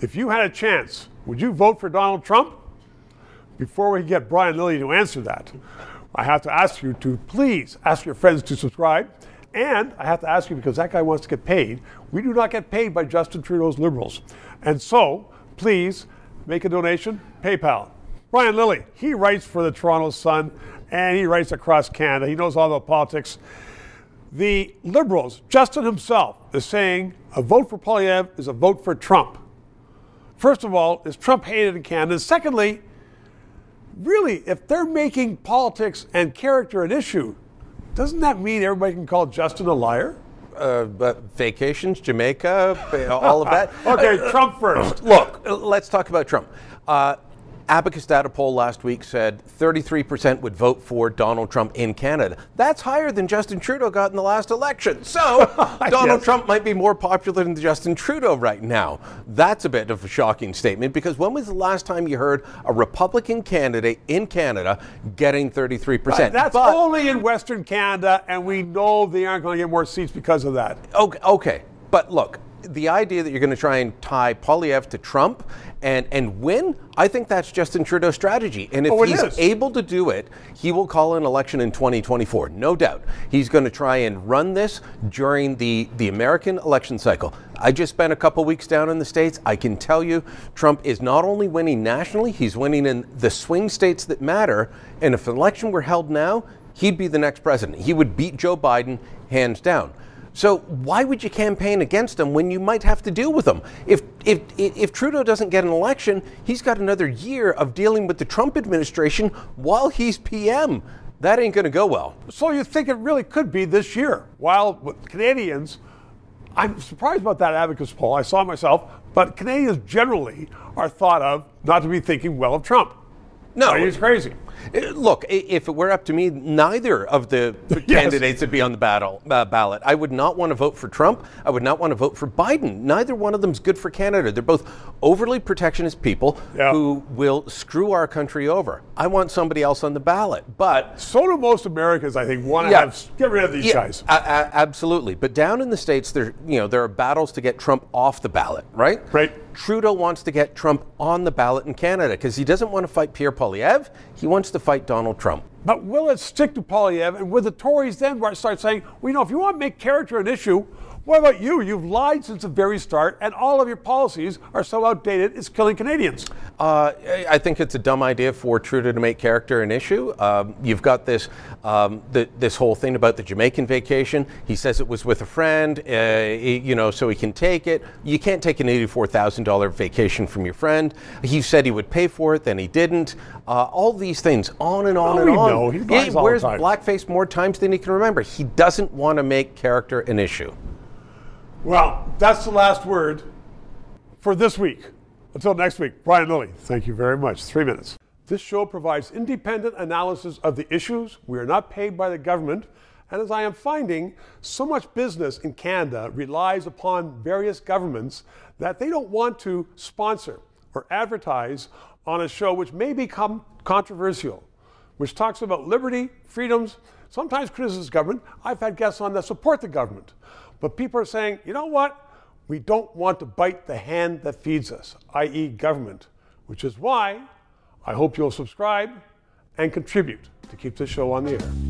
if you had a chance, would you vote for Donald Trump? Before we get Brian Lilley to answer that, I have to ask you to please ask your friends to subscribe. And I have to ask you because that guy wants to get paid. We do not get paid by Justin Trudeau's Liberals. And so, please make a donation, PayPal. Brian Lilley, he writes for the Toronto Sun and he writes across Canada. He knows all the politics. The Liberals, Justin himself, is saying a vote for Poilievre is a vote for Trump. First of all, is Trump hated in Canada? And Secondly, really, if they're making politics and character an issue, doesn't that mean everybody can call Justin a liar? Uh, but vacations, Jamaica, all of that. okay, Trump first. Look, let's talk about Trump. Uh, Abacus data poll last week said 33% would vote for Donald Trump in Canada. That's higher than Justin Trudeau got in the last election. So Donald yes. Trump might be more popular than Justin Trudeau right now. That's a bit of a shocking statement because when was the last time you heard a Republican candidate in Canada getting 33%? Right, that's but, only in Western Canada, and we know they aren't going to get more seats because of that. Okay, okay. But look, the idea that you're going to try and tie Poilievre to Trump and, and win, I think that's Justin Trudeau's strategy. And if oh, he's is. able to do it, he will call an election in 2024, no doubt. He's going to try and run this during the, the American election cycle. I just spent a couple weeks down in the States. I can tell you, Trump is not only winning nationally, he's winning in the swing states that matter. And if an election were held now, he'd be the next president. He would beat Joe Biden hands down. So why would you campaign against him when you might have to deal with him? If if if Trudeau doesn't get an election, he's got another year of dealing with the Trump administration while he's PM. That ain't going to go well. So you think it really could be this year? While Canadians, I'm surprised about that Abacus poll. I saw it myself, but Canadians generally are thought of not to be thinking well of Trump. No, he's crazy. Uh, look, if it were up to me, neither of the yes. candidates would be on the battle, uh, ballot. I would not want to vote for Trump. I would not want to vote for Biden. Neither one of them is good for Canada. They're both overly protectionist people yeah. who will screw our country over. I want somebody else on the ballot. But so do most Americans. I think want to yeah, have get rid of these yeah, guys. A- a- absolutely. But down in the states, there you know there are battles to get Trump off the ballot. Right. Right. Trudeau wants to get Trump on the ballot in Canada because he doesn't want to fight Pierre Poilievre. He wants to fight Donald Trump. But will it stick to Poilievre? And will the Tories then start saying, well, you know, if you want to make character an issue, what about you? You've lied since the very start, and all of your policies are so outdated, it's killing Canadians. Uh, I think it's a dumb idea for Trudeau to make character an issue. Um, you've got this um, the, this whole thing about the Jamaican vacation. He says it was with a friend, uh, you know, so he can take it. You can't take an eighty-four thousand dollar vacation from your friend. He said he would pay for it, then he didn't. Uh, all these things, on and on oh, and on. Know. He, he wears blackface more times than he can remember. He doesn't want to make character an issue. Well, that's the last word for this week. Until next week, Brian Lilley, thank you very much. Three minutes. This show provides independent analysis of the issues. We are not paid by the government. And as I am finding, so much business in Canada relies upon various governments that they don't want to sponsor or advertise on a show which may become controversial, which talks about liberty, freedoms, sometimes criticizes government. I've had guests on that support the government. But people are saying, you know what? We don't want to bite the hand that feeds us, i.e., government, which is why I hope you'll subscribe and contribute to keep this show on the air.